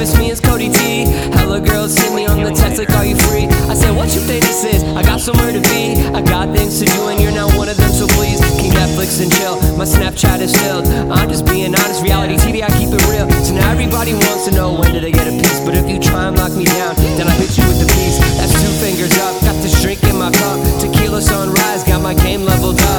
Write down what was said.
it's me, it's Cody T. Hello, girls, send me on the text like, are you free? I said, what you think this is? I got somewhere to be. I got things to do, and you're not one of them, so please keep Netflix and chill. My Snapchat is filled. I'm just being honest. Reality TV, level down.